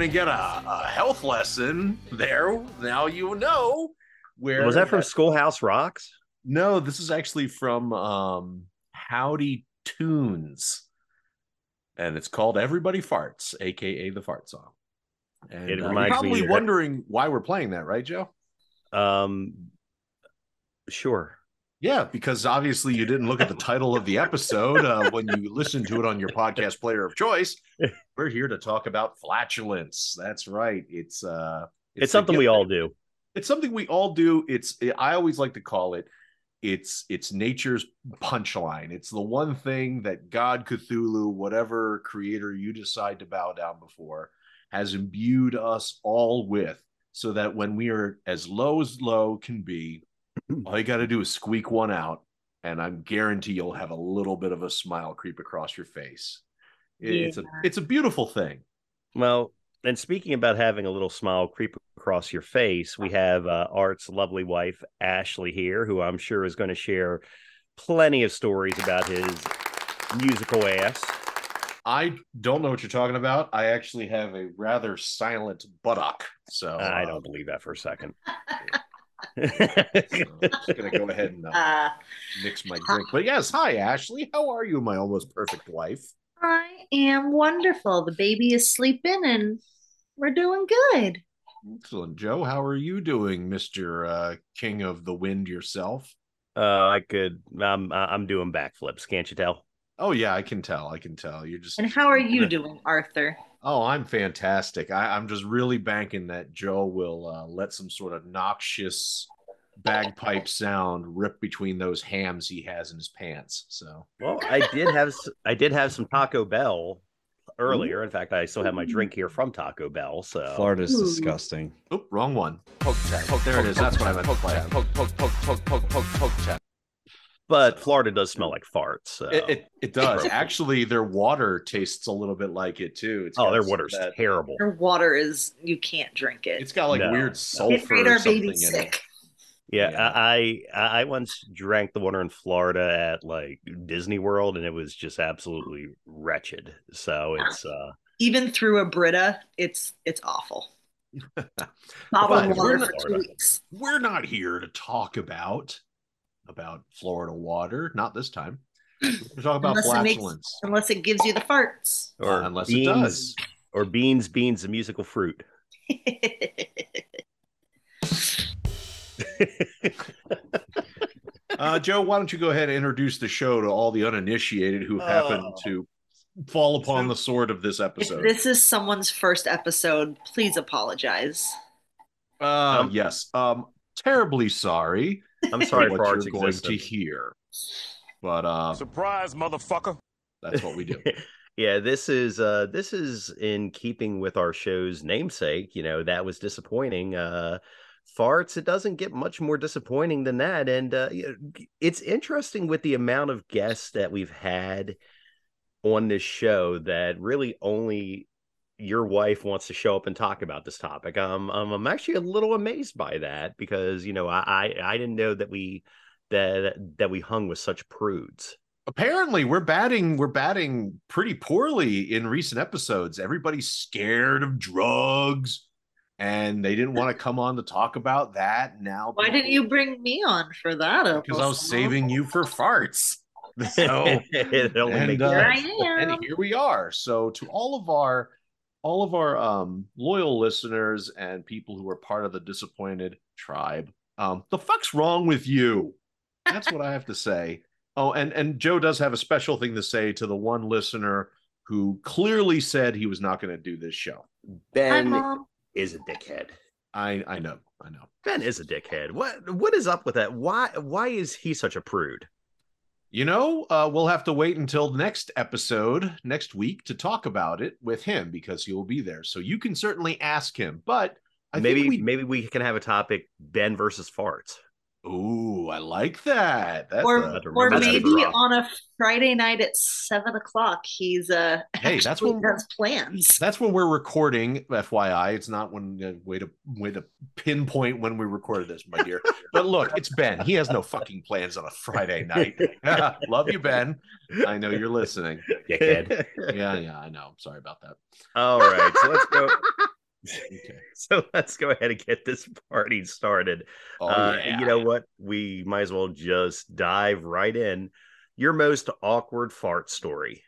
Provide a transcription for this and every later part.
going to get a, a health lesson there. Now you know. Where Was that from Schoolhouse Rocks? No, this is actually from um, Howdy Tunes, and it's called "Everybody Farts," aka the fart song. And It uh, reminds me probably of- wondering why we're playing that, right, Joe? Um, sure. Yeah, because obviously you didn't look at the title of the episode uh, when you listened to it on your podcast player of choice. We're here to talk about flatulence. That's right. It's uh, It's, the something we all do. It's something we all do. It's I always like to call it. It's it's nature's punchline. It's the one thing that God, Cthulhu, whatever creator you decide to bow down before, has imbued us all with, so that when we are as low as low can be, all you got to do is squeak one out, and I'm guarantee you'll have a little bit of a smile creep across your face. It- It's a it's a beautiful thing. Well, and speaking about having a little smile creep across your face, we have uh, Art's lovely wife, Ashley, here, who I'm sure is going to share plenty of stories about his musical ass. I don't know what you're talking about. I actually have a rather silent buttock, so I uh, don't believe that for a second. so I'm just gonna go ahead and uh, Uh, mix my drink. But yes, hi Ashley. How are you, my almost perfect wife? I am wonderful. The baby is sleeping and we're doing good. Excellent, Joe. How are you doing, Mister uh, King of the Wind yourself? uh, I could, I'm, I'm doing backflips. Can't you tell? Oh yeah, I can tell. I can tell. You're just And how are you doing, Arthur? Oh, I'm fantastic. I, I'm just really banking that Joe will uh, let some sort of noxious bagpipe sound rip between those hams he has in his pants. So Well, I did have, s- I did have some Taco Bell earlier. In fact, I still have my drink here from Taco Bell. So Florida's Ooh. disgusting. Oh, wrong one. Poke chat, poke, There it is. That's what I meant Poke chat, poke, poke, poke, poke, poke, poke, poke, poke chat. But Florida does smell like farts. So. It, it, it does. Actually, their water tastes a little bit like it too. It's oh, their some water's that- terrible. Their water is, you can't drink it. It's got like No. weird It sulfur made or our something baby in it. sick. Yeah, Yeah. I, I I once drank the water in Florida at like Disney World, and it was just absolutely wretched. So it's uh, Even through a Brita, it's it's awful. But Bottled we're water not- for two weeks. We're not here to talk about about Florida water. Not this time. We're talking about Unless it makes- flatulence. Unless it gives you the farts. or unless beans, it does. or beans, beans, the musical fruit. Uh, Joe, why don't you go ahead and introduce the show to all the uninitiated who happen Oh. to fall upon the sword of this if episode? this is someone's first episode, please apologize. Uh, Um, yes. Um, terribly sorry I'm sorry what for Art's you're going to existence. hear, but uh, Surprise, motherfucker. that's what we do. yeah, this is uh this is in keeping with our show's namesake. You know, that was disappointing. Uh farts, it doesn't get much more disappointing than that. And uh it's interesting with the amount of guests that we've had on this show that really only your wife wants to show up and talk about this topic. Um, um I'm actually a little amazed by that because you know I I, I didn't know that we that that we hung with such prudes. Apparently, we're batting we're batting pretty poorly in recent episodes. Everybody's scared of drugs, and they didn't want to come on to talk about that. Now, Why didn't you bring me on for that? Because I was saving you for farts. So, and, uh, Here I am. and here we are. So to all of our all of our um loyal listeners and people who are part of the disappointed tribe, um, the fuck's wrong with you? That's what I have to say. Oh, and and Joe does have a special thing to say to the one listener who clearly said he was not going to do this show. Ben mom. is a dickhead. I I know, I know. Ben is a dickhead. What what is up with that? Why why is he such a prude? You know, uh, we'll have to wait until the next episode next week to talk about it with him because he will be there. So you can certainly ask him. But I maybe think we, maybe we can have a topic Ben versus farts. Ooh, I like that. That's or a- or that's maybe on a Friday night at seven o'clock, he's uh Hey, that's actually when- has plans. that's when we're recording. FYI, it's not when uh, way to way to pinpoint when we recorded this, my dear. But look, it's Ben. He has no fucking plans on a Friday night. Love you, Ben. I know you're listening. Dickhead. Yeah, yeah, I know. Sorry about that. All right, so let's go. Okay. So let's go ahead and get this party started. Oh, uh, yeah. You know what? We might as well just dive right in. Your most awkward fart story.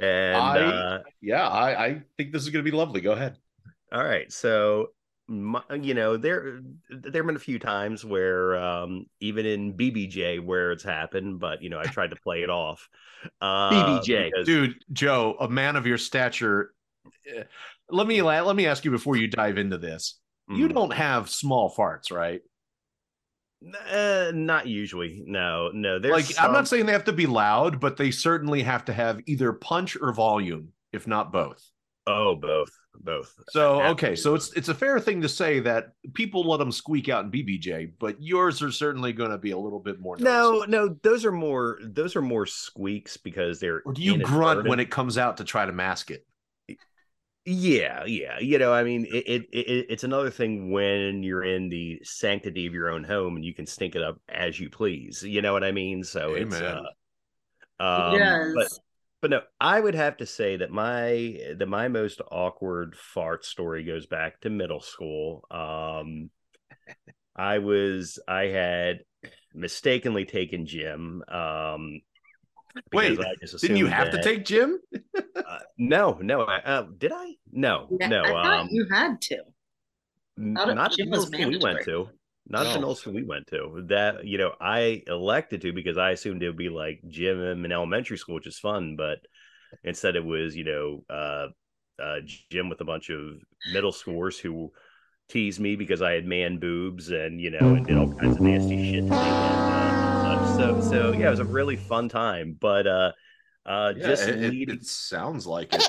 And I- uh, yeah, I, I think this is going to be lovely. Go ahead. all right, so my, you know there there have been a few times where um, even in BBJ where it's happened, but you know I tried to play it off. Uh, BBJ, because- dude, Joe, a man of your stature. Let me let me ask you before you dive into this. You Mm. don't have small farts, right? Uh, not usually. No, no. There's like I'm not saying they have to be loud, but they certainly have to have either punch or volume, if not both. Oh, both, both. So okay, so it's it's a fair thing to say that people let them squeak out in BBJ, but yours are certainly going to be a little bit more. No, noticeable. no. Those are more. Those are more squeaks because they're. Or do you grunt when it comes out to try to mask it? Yeah, yeah. You know, I mean, it, it, it it's another thing when you're in the sanctity of your own home and you can stink it up as you please. You know what I mean? So it's. Amen. Uh, um, does. But but no, I would have to say that my that my most awkward fart story goes back to middle school. Um, I was I had mistakenly taken gym. Um, because Wait, I just Didn't you assumed have to take Jim? uh, no, no. I, uh, did I? No, Yeah, no. I Um, you had to. n- not the gym was school we went to. Not the No. middle school we went to. That you know, I elected to because I assumed it would be like gym in elementary school, which is fun, but instead it was you know uh, uh, gym with a bunch of middle schoolers who teased me because I had man boobs and you know and did all kinds of nasty shit to me. And, uh, so so yeah, it was a really fun time, but uh, uh, just it, leading it sounds like it.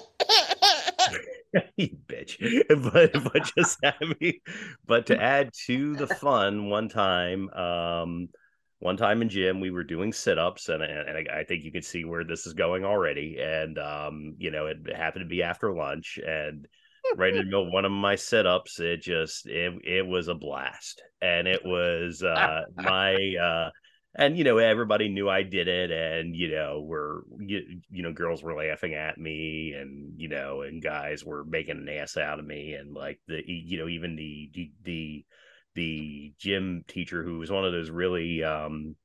you bitch. But but just having but to add to the fun, one time, um, one time in gym, we were doing sit-ups, and, and I, I think you can see where this is going already. And um, you know, it happened to be after lunch, and right in the middle of one of my sit-ups, it just it it was a blast. And it was uh my uh and you know everybody knew I did it, and you know were you, you know girls were laughing at me, and you know and guys were making an ass out of me, and like the you know even the the the, the gym teacher who was one of those really um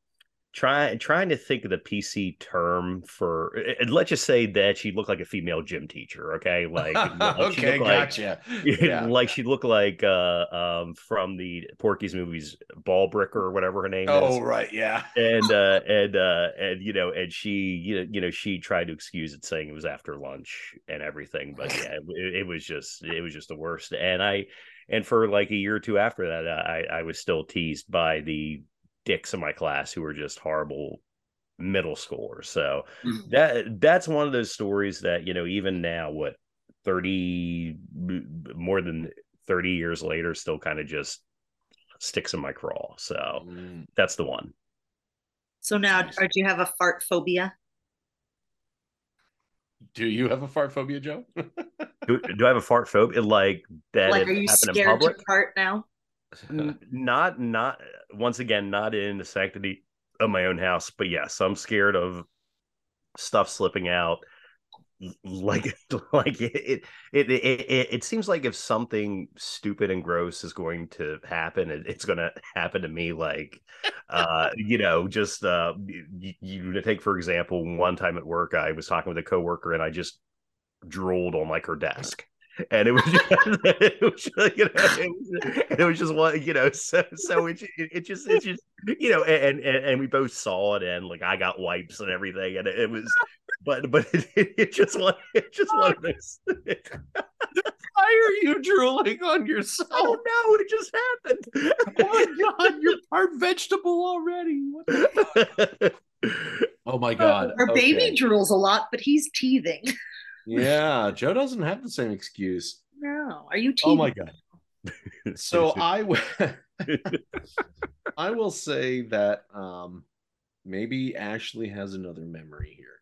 trying trying to think of the PC term for let's just say that she looked like a female gym teacher, okay, like, like okay, looked like- gotcha. Yeah. like she looked like uh um from the Porky's movies Ball Brick or whatever her name Oh is Oh right, yeah. and uh and uh and you know and she you know, you know she tried to excuse it saying it was after lunch and everything but yeah it, it was just it was just the worst and i and for like a year or two after that i i was still teased by the dicks in my class who were just horrible middle schoolers so Mm. that that's one of those stories that you know even now what 30 more than 30 years later still kind of just sticks in my craw so Mm. that's the one So now, or do you have a fart phobia? Do you have a fart phobia, Joe? do, do I have a fart phobia? Like that? like, are you happened in scared to public? fart now? Not, not once again, not in the sanctity of my own house, but yes, I'm scared of stuff slipping out. Like, like it, it, it, it, it seems like if something stupid and gross is going to happen, it, it's going to happen to me. Like, uh, you know, just uh, you, you take for example, one time at work, I was talking with a coworker, and I just drooled on like her desk. And it was, just, it was, you know, it was, it was just one, you know, so so it, it, it just, it just, you know, and, and and we both saw it, and like I got wipes and everything, and it, it was, but but it, it just one, it just one of those. Why are you drooling on yourself? Oh no, it just happened. Oh my god, you're part vegetable already. What the Oh my god. Our baby drools a lot, but he's teething. Yeah, Joe doesn't have the same excuse. No, are you teething? Oh my god. So I w- I will I will say that um maybe Ashley has another memory here.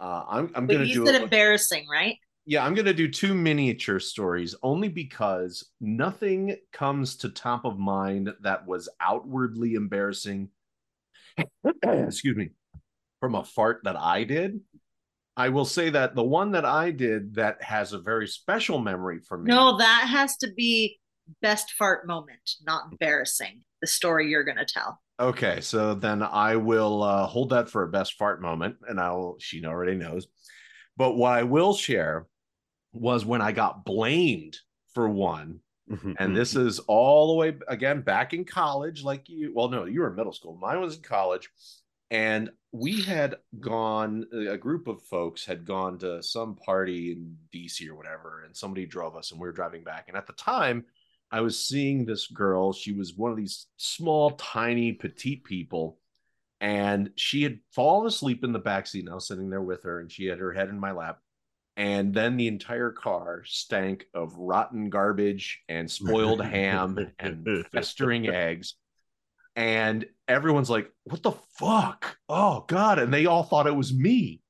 Uh I'm I'm But gonna do said it. embarrassing, right? yeah, I'm gonna do two miniature stories only because nothing comes to top of mind that was outwardly embarrassing. Excuse me, from a fart that I did. I will say that the one that I did that has a very special memory for me. No, that has to be best fart moment, not embarrassing. The story you're gonna tell. Okay, so then I will uh, hold that for a best fart moment, and I'll. She already knows, but what I will share was when I got blamed for one, and this is all the way again back in college. Like you, well, no, you were in middle school. Mine was in college, and we had gone. A group of folks had gone to some party in DC or whatever, and somebody drove us, and we were driving back. And at the time, I was seeing this girl. She was one of these small, tiny, petite people. And she had fallen asleep in the backseat. And I was sitting there with her, and she had her head in my lap. And then the entire car stank of rotten garbage and spoiled ham and festering eggs. And everyone's like, What the fuck? Oh, God. And they all thought it was me.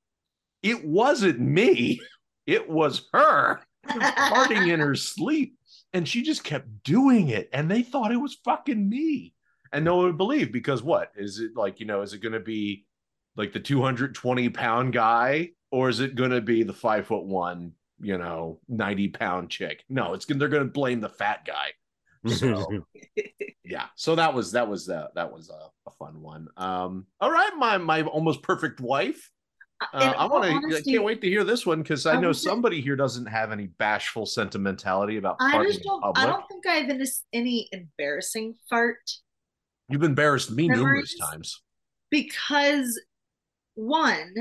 It wasn't me, it was her farting in her sleep and she just kept doing it and they thought it was fucking me and no one would believe because what is it like you know is it going to be like the 220 pound guy or is it going to be the five foot one you know 90 pound chick no it's they're going to blame the fat guy so yeah so that was that was uh, that was a, a fun one um all right my my almost perfect wife uh, I want all to. I can't wait to hear this one because I I know would say- somebody here doesn't have any bashful sentimentality about I farting just in don't. public. I don't think I have any, any embarrassing fart You've embarrassed me numerous times. because one,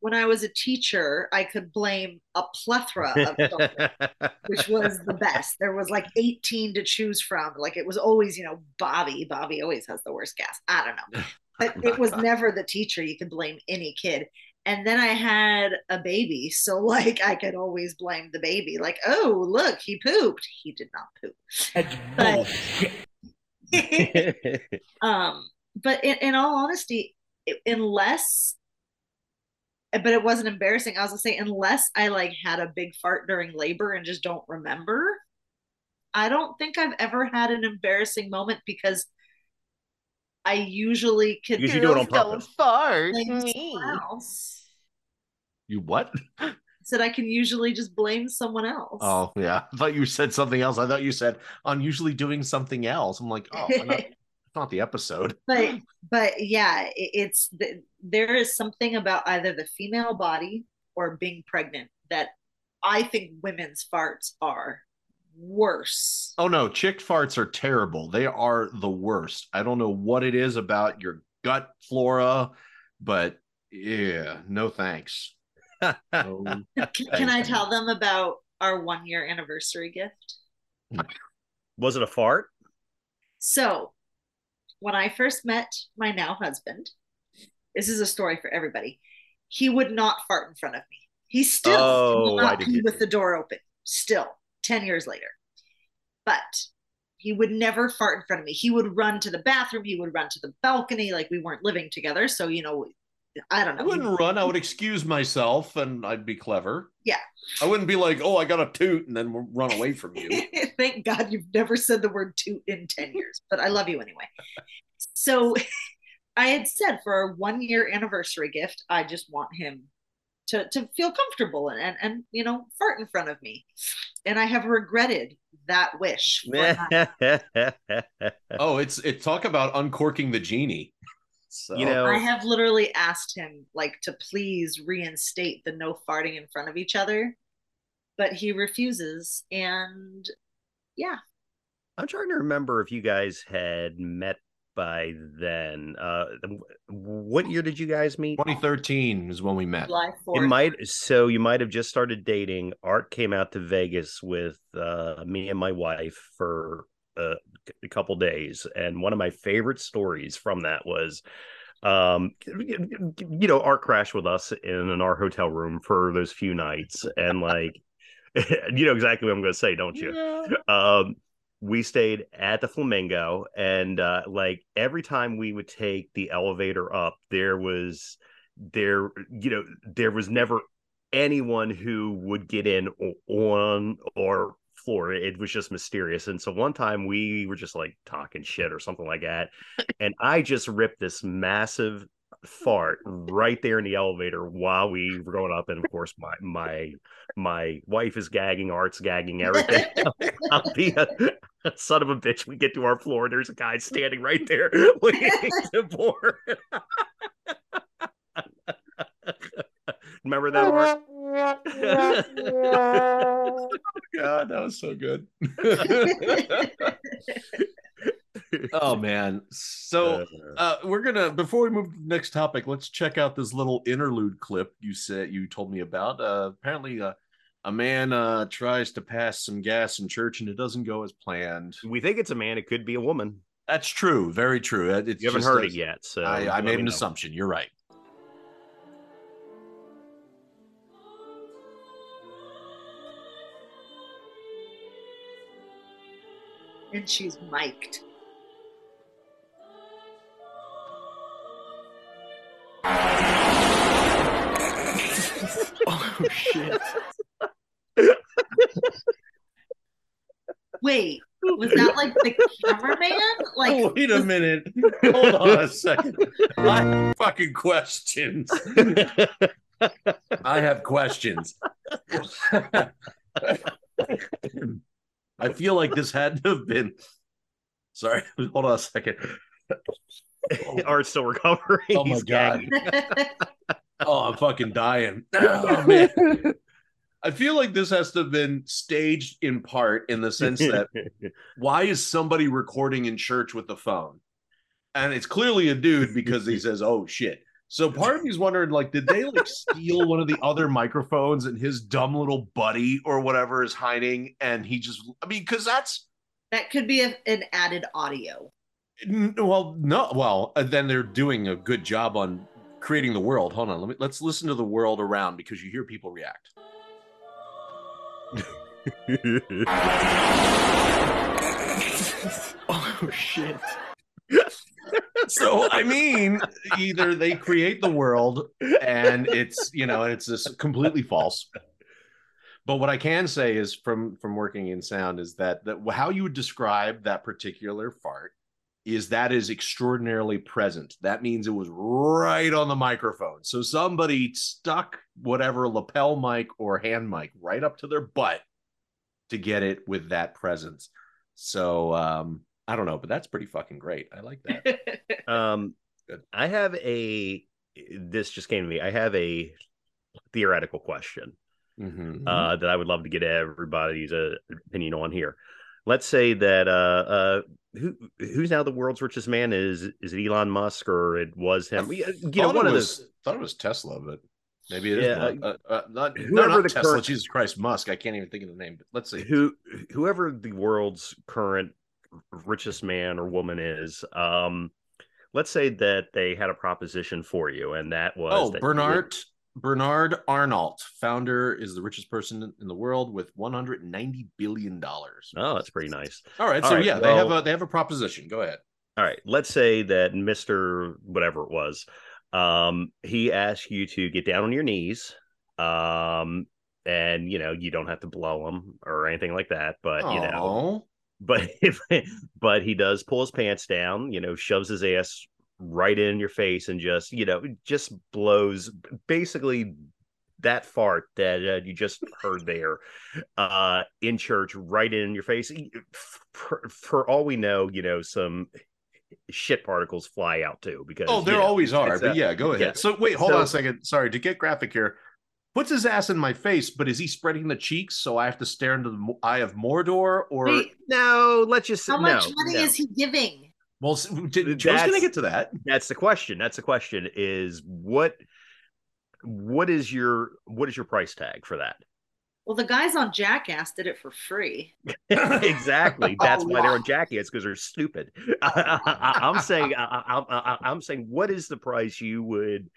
when I was a teacher, I could blame a plethora of something, which was the best. There was like 18 to choose from. Like it was always, you know, Bobby. Bobby always has the worst gas. I don't know. But it was never the teacher. You could blame any kid. And then I had a baby. So, like, I could always blame the baby. Like, oh, look, he pooped. He did not poop. But- um but in, in all honesty it- unless but it wasn't embarrassing i was gonna say unless i like had a big fart during labor and just don't remember i don't think i've ever had an embarrassing moment because i usually could Because you do it on purpose. fart. blame Me. You what? said i can usually just blame someone else Oh yeah, I thought you said something else. I thought you said I'm usually doing something else. I'm like, oh, I'm not, the episode. but but yeah it, it's the, there is something about either the female body or being pregnant that i think women's farts are worse Oh no, chick farts are terrible. They are the worst. I don't know what it is about your gut flora, but yeah, no thanks. No can, thanks, can i tell them about our one year anniversary gift Was it a fart? so when i first met my now husband this is a story for everybody he would not fart in front of me. He still Oh, will not pee with the door open still 10 years later. But he would never fart in front of me. He would run to the bathroom. He would run to the balcony like we weren't living together. So you know i don't know. I wouldn't run. I would excuse myself and I'd be clever. Yeah. I wouldn't be like, oh, I got a toot and then run away from you. Thank God you've never said the word toot in 10 years, but I love you anyway. So I had said for our one year anniversary gift, I just want him to, to feel comfortable and, and, and, you know, fart in front of me. And I have regretted that wish. oh, it's it talk about uncorking the genie. So You know- I have literally asked him like to please reinstate the no farting in front of each other, but he refuses. And yeah, I'm trying to remember if you guys had met by then. Uh, what year did you guys meet? 2013 is when we met. July 4th. It might so you might have just started dating. Art came out to Vegas with uh, me and my wife for uh, a couple days, and one of my favorite stories from that was um you know art crash with us in, in our hotel room for those few nights and like you know exactly what i'm going to say don't you? Um we stayed at the flamingo and uh like every time we would take the elevator up there was there you know there was never anyone who would get in on or floor. It was just mysterious. And so one time we were just like talking shit or something like that. And I just ripped this massive fart right there in the elevator while we were going up. And of course, my my my wife is gagging, art's gagging, everything. I'll be a, a, son of a bitch. We get to our floor, there's a guy standing right there waiting to board. Remember that part? oh God, that was so good. oh man. So uh, we're gonna before we move to the next topic, let's check out this little interlude clip you said you told me about. Uh, apparently uh, a man uh, tries to pass some gas in church and it doesn't go as planned. We think it's a man, it could be a woman. That's true, very true. It's you haven't heard it yet, so I, I made an know. assumption. You're right. And she's mic'd. oh shit. Wait, was that like the cameraman? Like oh, wait a minute. Hold on a second. I have fucking questions. I have questions. I feel like this had to have been. Sorry, hold on a second. Art's still recovering. Oh my He's god. oh, I'm fucking dying. Oh man. I feel like this has to have been staged in part in the sense that why is somebody recording in church with the phone? And it's clearly a dude because he says, "Oh shit." So part of me's wondering, like, did they like steal one of the other microphones and his dumb little buddy or whatever is hiding, and he just, I mean, because that's that could be a, an added audio. Well, no, well, uh, then they're doing a good job on creating the world. Hold on, let me let's listen to the world around because you hear people react. oh shit so I mean, either they create the world and it's you know it's just completely false. But what I can say is from from working in sound is that that how you would describe that particular fart is that is extraordinarily present. That means it was right on the microphone. So somebody stuck whatever lapel mic or hand mic right up to their butt to get it with that presence. So um I don't know, but that's pretty fucking great. I like that. um, Good. I have a. This just came to me. I have a theoretical question mm-hmm. uh, that I would love to get everybody's uh, opinion on here. Let's say that uh, uh, who who's now the world's richest man is is it Elon Musk or it was him? You know, one of those. Thought it was Tesla, but maybe it is. Yeah, uh, uh, not, whoever no, not the Tesla. Current, Jesus Christ, Musk. I can't even think of the name. But let's see. Who whoever the world's current richest man or woman is um let's say that they had a proposition for you and that was oh that bernard bernard arnault founder is the richest person in the world with 190 billion dollars. Oh that's pretty nice. All right all so right, yeah well, they have a they have a proposition. Go ahead. All right let's say that mr whatever it was um he asked you to get down on your knees um and you know you don't have to blow him or anything like that but Aww. you know but if, but he does pull his pants down, you know, shoves his ass right in your face and just you know just blows basically that fart that uh, you just heard there uh in church right in your face. For, for all we know you know some shit particles fly out too because oh there you know, always are but yeah go ahead. yeah. so wait hold so, on a second. Sorry to get graphic here puts his ass in my face, but is he spreading the cheeks so I have to stare into the eye of Mordor? Or Wait, no, let's just how no, much money no. is he giving? Well, Joe's gonna get to that. That's the question. That's the question. Is what what is your what is your price tag for that? Well, the guys on Jackass did it for free. exactly. That's A why they're on. Jackass because they're stupid. I, am saying, I, I, I, I'm saying, what is the price you would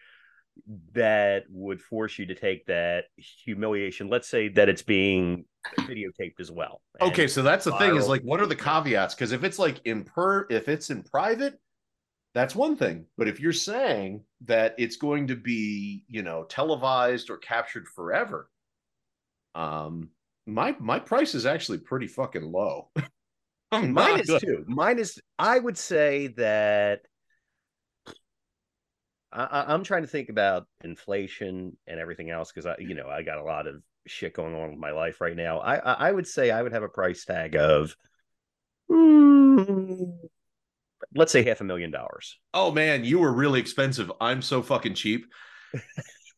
that would force you to take that humiliation? Let's say that it's being videotaped as well. Okay, so that's the thing is like, what are the caveats? Because if it's like in per, if it's in private, that's one thing. But if you're saying that it's going to be, you know, televised or captured forever, um, my my price is actually pretty fucking low. Mine is too. Mine is. I would say that. I, I- I'm trying to think about inflation and everything else because I, you know, I got a lot of shit going on with my life right now. I, I, I would say I would have a price tag of, mm, let's say half a million dollars. Oh man, you were really expensive. I'm so fucking cheap.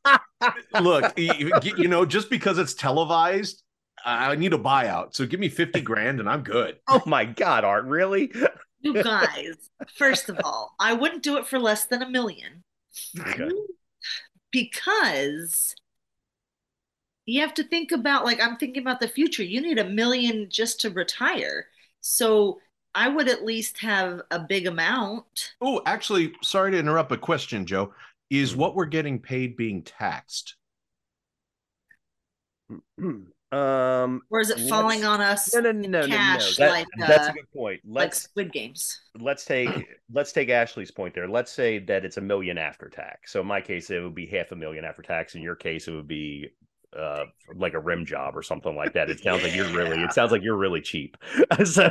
Look, you, you know, just because it's televised, I need a buyout. So give me 50 grand and I'm good. Oh my God, Art, really? You guys, first of all, I wouldn't do it for less than a million Okay. because you have to think about, like, I'm thinking about the future. You need a million just to retire. So I would at least have a big amount. Oh, actually, sorry to interrupt, a question, Joe. Is what we're getting paid being taxed? Hmm. Um, Or is it falling on us no, no, no, no, no, no. That- like, that's uh, a good point. like Let's Squid Games? let's take let's take Ashley's point there. Let's say that it's a million after tax. So in my case, it would be half a million after tax. In your case, it would be uh like a rim job or something like that. It sounds like you're really it sounds like you're really cheap. so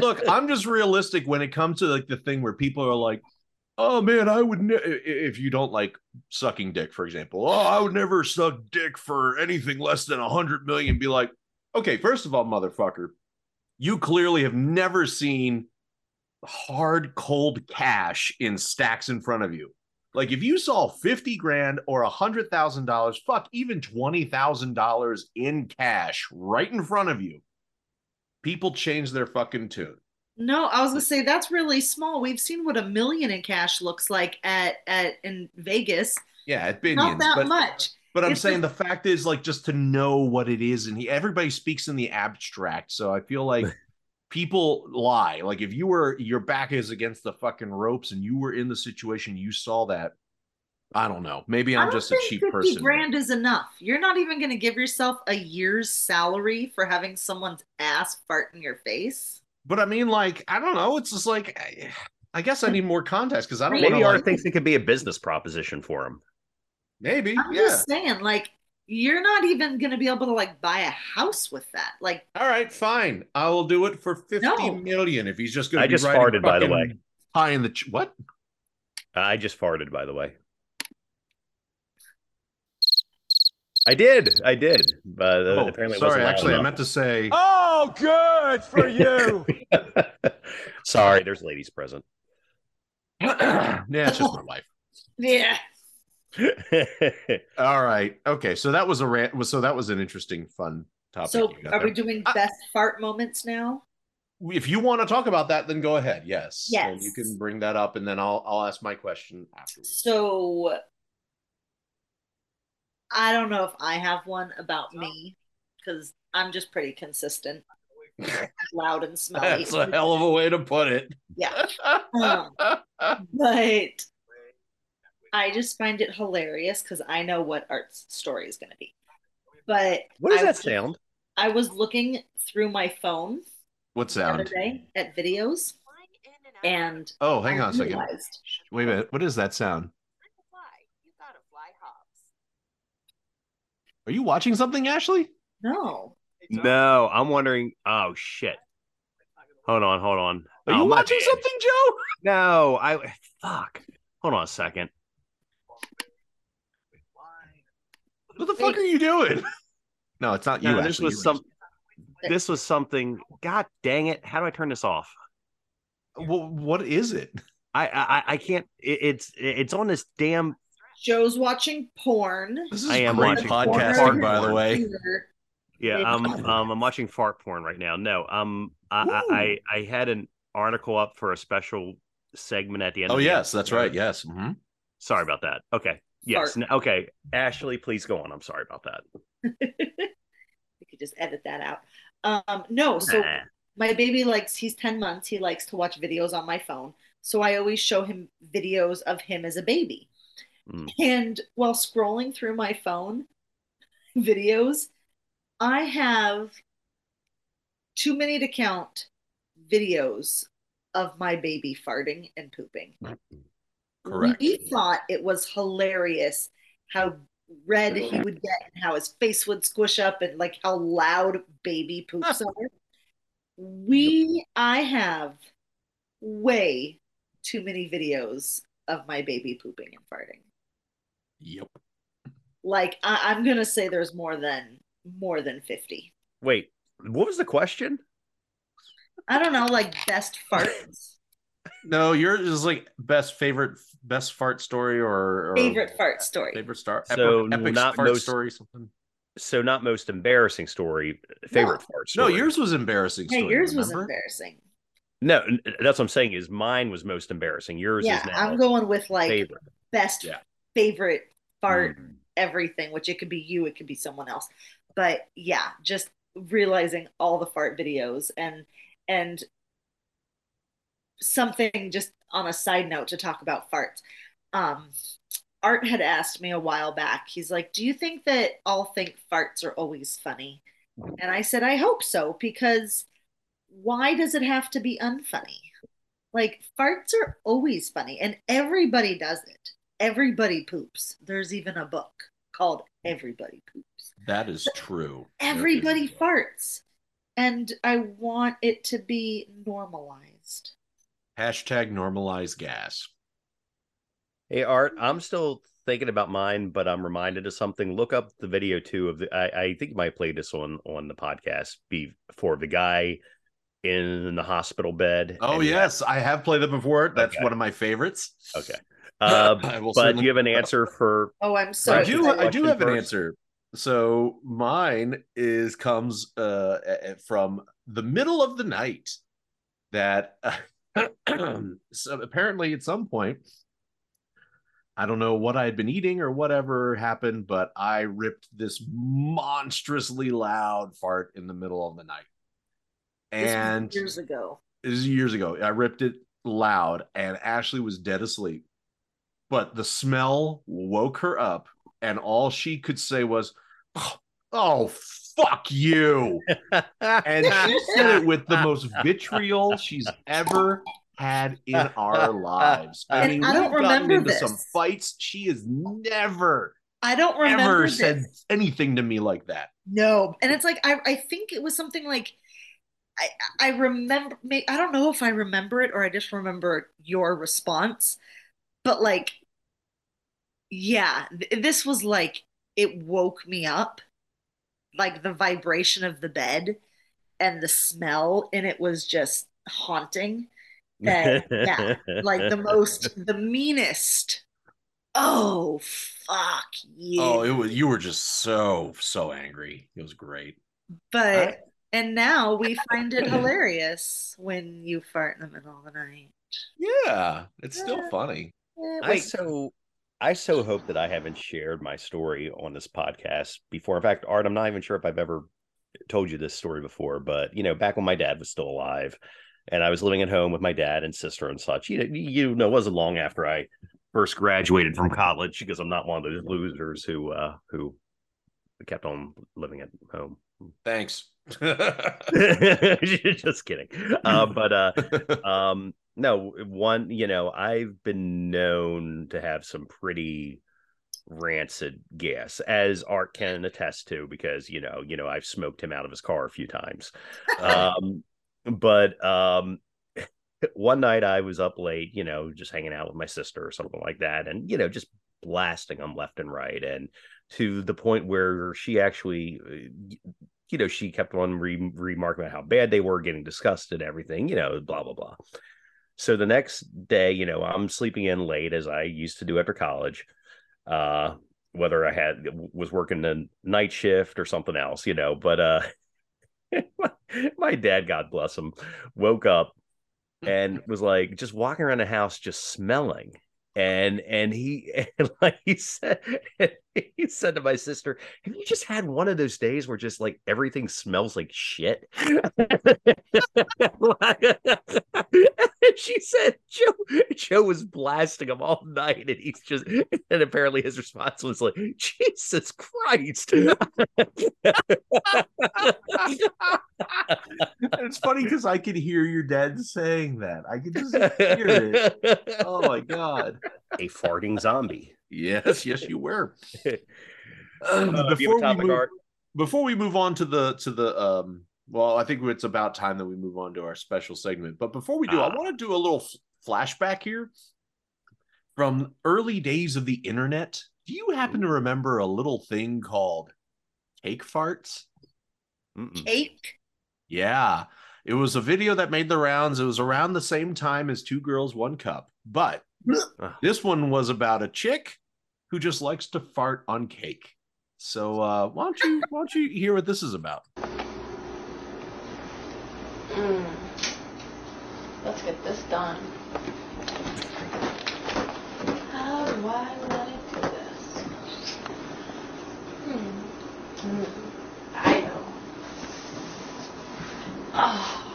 Look, I'm just realistic when it comes to like the thing where people are like, "Oh man, I would ne-, if you don't like sucking dick, for example. Oh, I would never suck dick for anything less than a hundred million. Be like, okay, first of all, motherfucker, you clearly have never seen hard cold cash in stacks in front of you. Like if you saw 50 grand or a hundred thousand dollars, fuck, even twenty thousand dollars in cash right in front of you, people change their fucking tune. No, I was gonna say that's really small. We've seen what a million in cash looks like at at in Vegas. Yeah, at Not that but, much. but I'm It's saying a- the fact is like just to know what it is, and he, everybody speaks in the abstract. So I feel like people lie. Like if you were your back is against the fucking ropes and you were in the situation, you saw that. I don't know. Maybe I I'm don't just a think cheap 50 person. grand is enough. You're not even gonna give yourself a year's salary for having someone's ass fart in your face. But I mean, like, I don't know. It's just like, I, I guess I need more context because I don't maybe want to. Art Like, thinks it could be a business proposition for him. maybe, I'm yeah. just saying, like, you're not even gonna be able to like buy a house with that. Like, All right, fine. I will do it for fifty No. million if he's just going to I be just writing farted, by the way. High in the ch- what? I just farted, by the way. I did. I did. But uh, Oh, apparently, sorry. wasn't Actually, I meant to say. Oh, good for you. Sorry, there's ladies present. yeah, it's just my wife. yeah. All right. Okay. So that was a rant. So that was an interesting, fun topic. So you got are we doing I- best fart moments now? if you want to talk about that, then go ahead. Yes. And you can bring that up, and then I'll I'll ask my question afterwards. So I don't know if I have one about me because I'm just pretty consistent, loud and smelly. That's a hell of a way to put it. Yeah. Um, but I just find it hilarious because I know what Art's story is going to be. But what does I that was- sound? I was looking through my phone what the other sound? day at videos, and Oh, hang on a second. Wait a minute. What is that sound? Are you watching something, Ashley? no, No, I'm wondering. Oh shit! Hold on, hold on. Are Oh, you watching bad. something, Joe? No, I fuck. Hold on a second. What the fuck are you doing? No, it's not you. No, this was You're some. This was something. God dang it! How do I turn this off? Well, what is it? I I, I can't. It, it's it's on this damn. Joe's watching porn. This is I am great watching podcasting, porn. by the way. Yeah, Maybe. um, um, I'm watching fart porn right now. No, um, I, I I I had an article up for a special segment at the end. Oh of the yes, that's right. Yes. Mhm. Sorry about that. Okay. Yes. fart. n- Okay. Ashley, please go on. I'm sorry about that. we could just edit that out. Um, no, so Nah. my baby likes he's 10 months he likes to watch videos on my phone so i always show him videos of him as a baby Mm. and while scrolling through my phone videos i have too many to count videos of my baby farting and pooping Correct. we thought it was hilarious how red he would get and how his face would squish up and like how loud baby poops are. We, I have way too many videos of my baby pooping and farting. Yep. Like I, I'm gonna say there's more than more than 50. Wait, what was the question? I don't know, like best farts, No, yours is like best favorite, best fart story or, or favorite fart story. favorite star. So, epic, epic not fart most- story. Something. So not most embarrassing story, favorite fart No, yours was embarrassing. Hey, story, yours was embarrassing. No, that's what I'm saying is mine was most embarrassing. Yours Yeah, is now I'm going with like favorite. best Yeah. Favorite fart Mm. everything, which it could be you, it could be someone else. But yeah, just realizing all the fart videos and and something just on a side note to talk about farts. Um Art had asked me a while back. He's like, "Do you think that all think farts are always funny?" And I said, "I hope so because why does it have to be unfunny? Like farts are always funny and everybody does it. Everybody poops. There's even a book called Everybody Poops. That is true. Everybody That is- farts. And I want it to be normalized. Hashtag normalize gas. Hey Art, I'm still thinking about mine, but I'm reminded of something. Look up the video too of the. I, I think you might play this on on the podcast before the guy in the hospital bed. Oh and he- yes, I have played it before. That's Okay. one of my favorites. Okay. Uh, I will but do you have an answer for? Oh, I'm so I do. I do Question have an answer. So mine is comes uh a- a- from the middle of the night. That so apparently at some point, I don't know what I had been eating or whatever happened, but I ripped this monstrously loud fart in the middle of the night. And years ago. this is years ago. I ripped it loud, and Ashley was dead asleep. But the smell woke her up, and all she could say was, "Oh, oh fuck you!" And she said it with the most vitriol she's ever had in our lives. I And mean, I don't we've gotten into this. some fights. She has never, I don't remember ever this. said anything to me like that. No, and it's like I I think it was something like I I remember I don't know if I remember it or I just remember your response, but like yeah, th- this was like it woke me up, like the vibration of the bed and the smell, and it was just haunting. That yeah, like the most the meanest. Oh fuck you. Oh, it was you were just so so angry. It was great. But and now we find it hilarious when you fart in the middle of the night. Yeah, it's still funny. It I so I so hope that I haven't shared my story on this podcast before. In fact, Art, I'm not even sure if I've ever told you this story before, but you know, back when my dad was still alive and I was living at home with my dad and sister and such, you know, you know, it wasn't long after I first graduated from college because I'm not one of those losers who uh who kept on living at home. Thanks. Just kidding. Uh, but uh um no one you know i've been known to have some pretty rancid gas as art can attest to because you know you know i've smoked him out of his car a few times um but um one night i was up late you know just hanging out with my sister or something like that and you know just blasting them left and right and to the point where she actually uh, you know she kept on re- remarking about how bad they were getting disgusted everything you know blah blah blah. So the next day you know i'm sleeping in late as i used to do after college uh whether i had was working the night shift or something else you know but uh my dad god bless him woke up and was like just walking around the house just smelling. And and he and like he said he said to my sister have you just had one of those days where just like everything smells like shit? And she said joe joe was blasting him all night and he's just and apparently his response was like jesus christ. It's funny because i can hear your dad saying that. I can just hear it. Oh my god. A farting zombie. Yes, yes, you were. Uh, before we move, before we move on to the to the um, well, I think it's about time that we move on to our special segment. But before we do, I Ah. want to do a little f- flashback here from early days of the internet. Do you happen to remember a little thing called cake farts? Mm-mm. Cake. Yeah. It was a video that made the rounds. It was around the same time as Two Girls, One Cup. But Ugh. This one was about a chick who just likes to fart on cake. So uh, why don't you why don't you hear what this is about? Mm. Let's get this done. How do I want to do this? Hmm. Hmm. I know. Oh.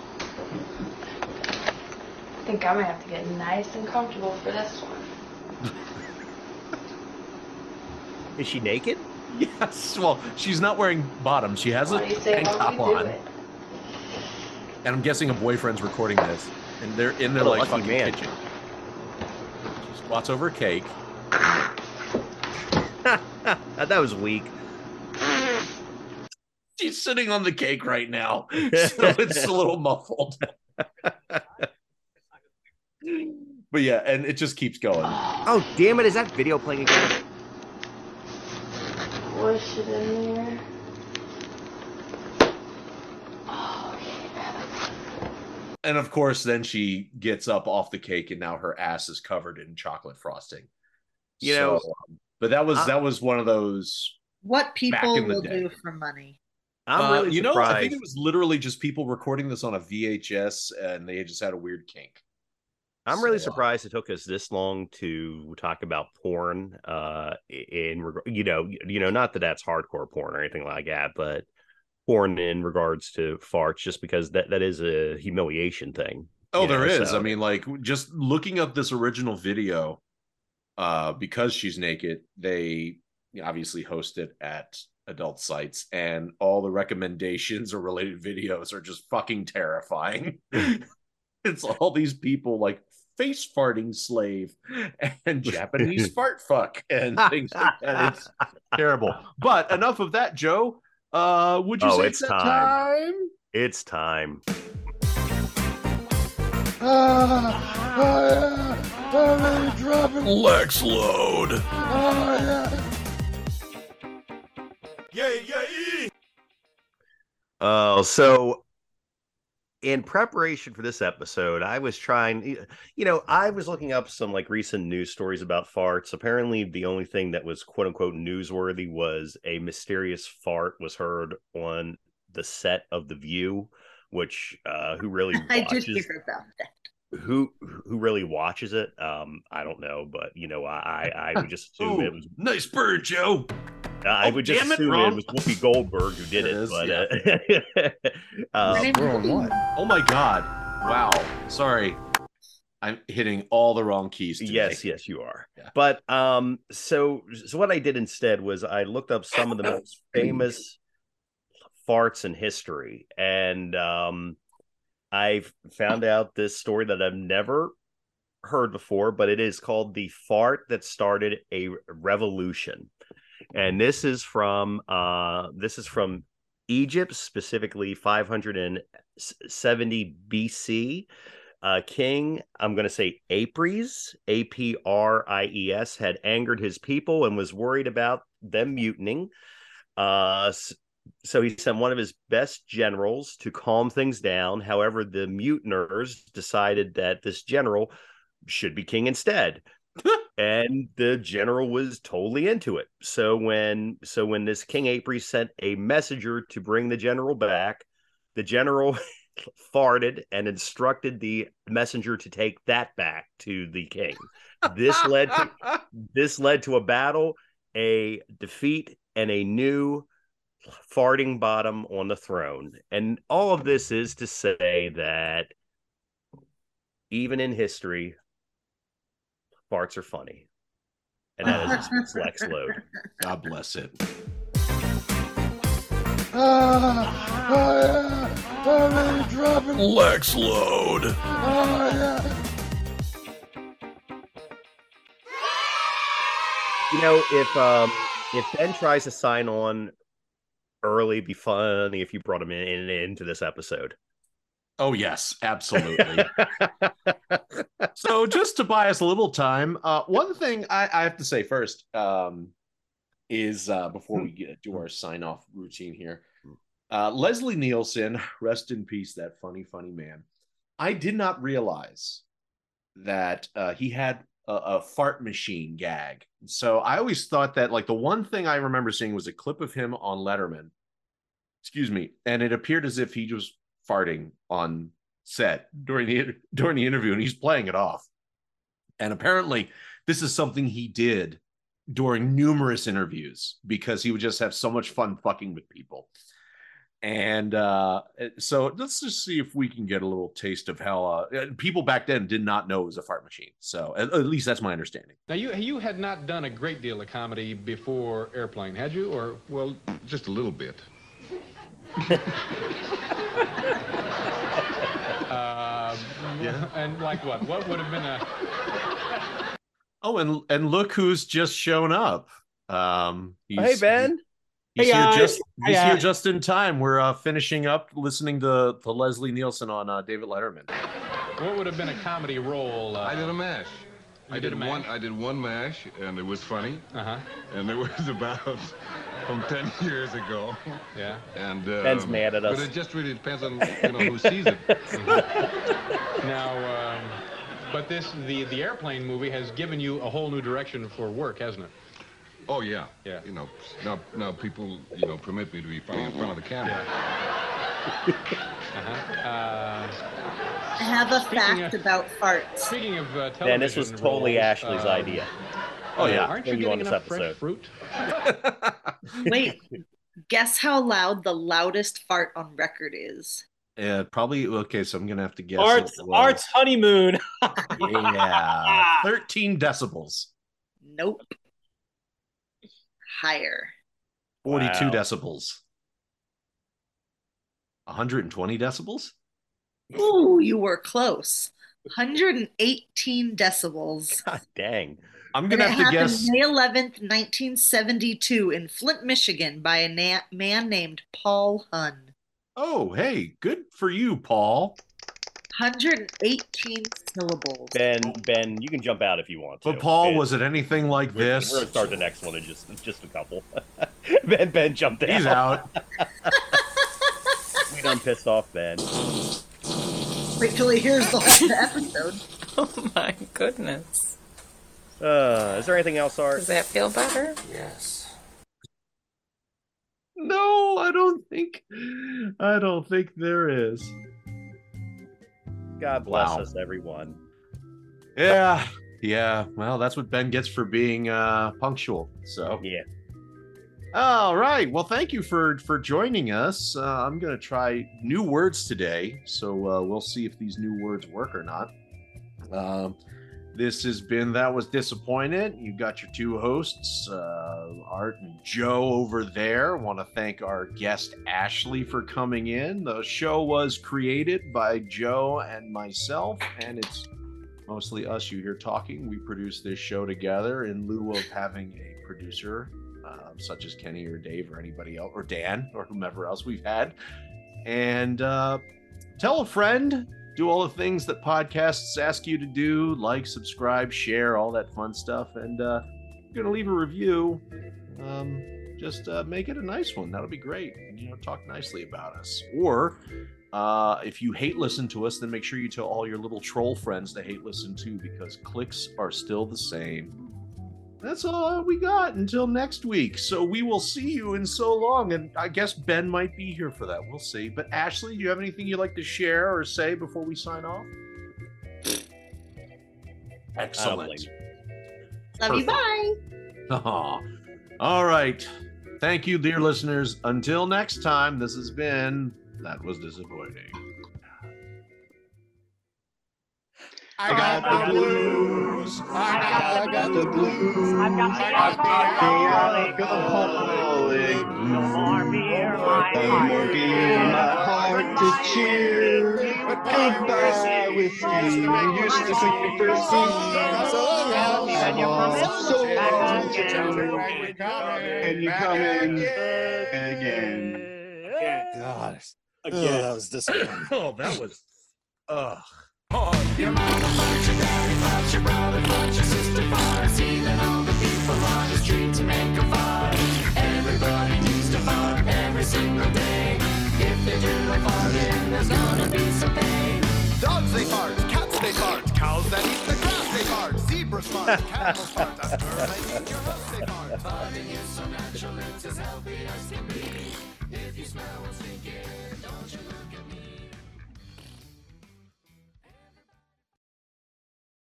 I think I'm gonna have to get nice and comfortable for this one. Is she naked? Yes. Well, she's not wearing bottoms. She has a What do say tank top on. it? And I'm guessing a boyfriend's recording this. And they're in their like fucking man. kitchen. She squats over a cake. that was weak. She's sitting on the cake right now. So it's a little muffled. But yeah, and it just keeps going. Oh damn it! Is that video playing again? Push it in there. Oh, yeah. And of course, then she gets up off the cake, and now her ass is covered in chocolate frosting. You know, um, but that was I- that was one of those. What people will day. do for money. I'm uh, really you know. I think it was literally just people recording this on a VHS, and they just had a weird kink. I'm really So, surprised it took us this long to talk about porn. Uh, in regard, you know, you know, not that that's hardcore porn or anything like that, but porn in regards to farts, just because that that is a humiliation thing. Oh, there know, is. so- I mean, like just looking up this original video, uh, because she's naked, they obviously host it at adult sites, and all the recommendations or related videos are just fucking terrifying. it's all these people like face farting slave and Japanese fart fuck and things like that. It's terrible. But enough of that, Joe. Uh, would you Oh, say it's that time. it's time. Lex load. Yeah, yeah. Oh, so in preparation for this episode, I was trying, you know, I was looking up some like recent news stories about farts. Apparently, the only thing that was quote unquote newsworthy was a mysterious fart was heard on the set of The View, which uh who really I did watches hear about that. who who really watches it? Um, I don't know, but you know, I I, I would just assume Ooh, it was nice bird, Joe. I Oh, would just damn it, assume it, was Whoopi Goldberg who did It it, is, but uh, uh, Her name we're on what? Oh my god. Wow. Sorry. I'm hitting all the wrong keys today. yes, yes, you are. Yeah. But um, so so what I did instead was I looked up some of the most famous farts in history, and um, I found out this story that I've never heard before, but it is called the fart that started a revolution, and this is from uh, this is from Egypt, specifically 570 BC. Uh, King, I'm going to say Apries, A P R I E S, had angered his people and was worried about them mutinying. Uh, so he sent one of his best generals to calm things down. However, the mutineers decided that this general should be king instead. And the general was totally into it. So when so when this King Apri sent a messenger to bring the general back, the general farted and instructed the messenger to take that back to the king. This led to this led to a battle, a defeat, and a new farting bottom on the throne. And all of this is to say that even in history, farts are funny. And that is Lex Load. God bless it. Ah, oh yeah, oh, really dropping. Lex Load. Oh yeah. You know, if um if Ben tries to sign on early, be funny if you brought him in, in into this episode. Oh yes, absolutely. so just to buy us a little time, uh, one thing I, I have to say first um, is uh, before we get, do our sign off routine here, uh, Leslie Nielsen, rest in peace, that funny, funny man. I did not realize that uh, he had a, a fart machine gag. So I always thought that like the one thing I remember seeing was a clip of him on Letterman. Excuse me, and it appeared as if he was farting on set during the during the interview, and he's playing it off. And apparently, this is something he did during numerous interviews because he would just have so much fun fucking with people. And uh, so let's just see if we can get a little taste of how uh, people back then did not know it was a fart machine. So at, at least that's my understanding. Now you you had not done a great deal of comedy before Airplane, had you? Or Well, just a little bit. Uh, Yeah. and like what? What would have been a Oh, and and look who's just shown up. Um, hey Ben. He's Hey, here guys. just he's Hi, here uh, just in time. We're uh, finishing up listening to, to Leslie Nielsen on uh, David Letterman. what would have been a comedy role? Uh, I did a mash. You I did did, a one. mash? I did one mash, and it was funny. Uh-huh. And it was about from ten years ago. Yeah. And um, Ben's mad at us. But it just really depends on you know who sees it. Now, um, but this the the Airplane movie has given you a whole new direction for work, hasn't it? Oh yeah. Yeah. You know, now now people you know permit me to be funny in front of the camera. Uh-huh. Uh, I have a fact of- about farts. speaking of uh, television, Ben, this was totally roles, Ashley's um, idea. Oh, yeah. Aren't Bring you you on getting this enough fresh episode. fruit? Wait, guess how loud the loudest fart on record is? Uh, probably okay. So I'm gonna have to guess. Art's it Art's honeymoon. yeah, 13 decibels, Nope. Higher. 42 Wow. decibels, 120 decibels. Ooh, you were close. 118 decibels. God dang. I'm gonna have to happened guess. May 11th, 1972, in Flint, Michigan, by a na- man named Paul Hun. Oh, hey, good for you, Paul. 118 syllables. Ben, Ben, you can jump out if you want to. But Paul, Ben, was it anything like we're, this? We're gonna start the next one in just just a couple. ben, Ben jumped out. He's out. We done pissed off Ben. Wait till he hears the whole episode. Oh my goodness. Uh, is there anything else, Art? Does that feel better? Yes. No, I don't think. I don't think there is. God bless Wow. us, everyone. Yeah, yeah. Well, that's what Ben gets for being uh, punctual. So. Yeah. All right. Well, thank you for for joining us. Uh, I'm gonna try new words today, so uh, we'll see if these new words work or not. Um, this has been that was disappointed. You got your two hosts, uh, Art and Joe over there. Want to thank our guest Ashley for coming in. The show was created by Joe and myself, and it's mostly us you hear talking. We produce this show together in lieu of having a producer um, such as Kenny or Dave or anybody else or Dan or whomever else we've had. And uh, tell a friend, do all the things that podcasts ask you to do like, subscribe, share, all that fun stuff. And uh, you're going to leave a review, um, just uh, make it a nice one. That'll be great. You know, talk nicely about us. Or uh, if you hate listen to us, then make sure you tell all your little troll friends to hate listen too, because clicks are still the same. That's all we got until next week. So we will see you in so long, and I guess Ben might be here for that. We'll see. But Ashley, do you have anything you'd like to share or say before we sign off? Excellent. Love you. Bye. Aw. All right. Thank you, dear listeners. Until next time, this has been That Was Disappointing. I got the blues. I got, the blues. I've got the alcoholic. alcoholic. No more beer, my No heart. more beer, my heart to cheer. Goodbye with you. I used to think me for And you're coming so long again. And you coming again. God. Again. Ugh, that was disappointing. Oh, that was. Ugh. Your mama fucked your daddy your brother your sister even all the people on the street to make a fart. Everybody needs to fart every single day. If they do a farting, there's gonna be some pain. Dogs they fart, cats they fart, cows that eat the grass they fart, zebras fart, camels fart, a termite in your house they fart. Farting is so natural, it's as healthy as can be. If you smell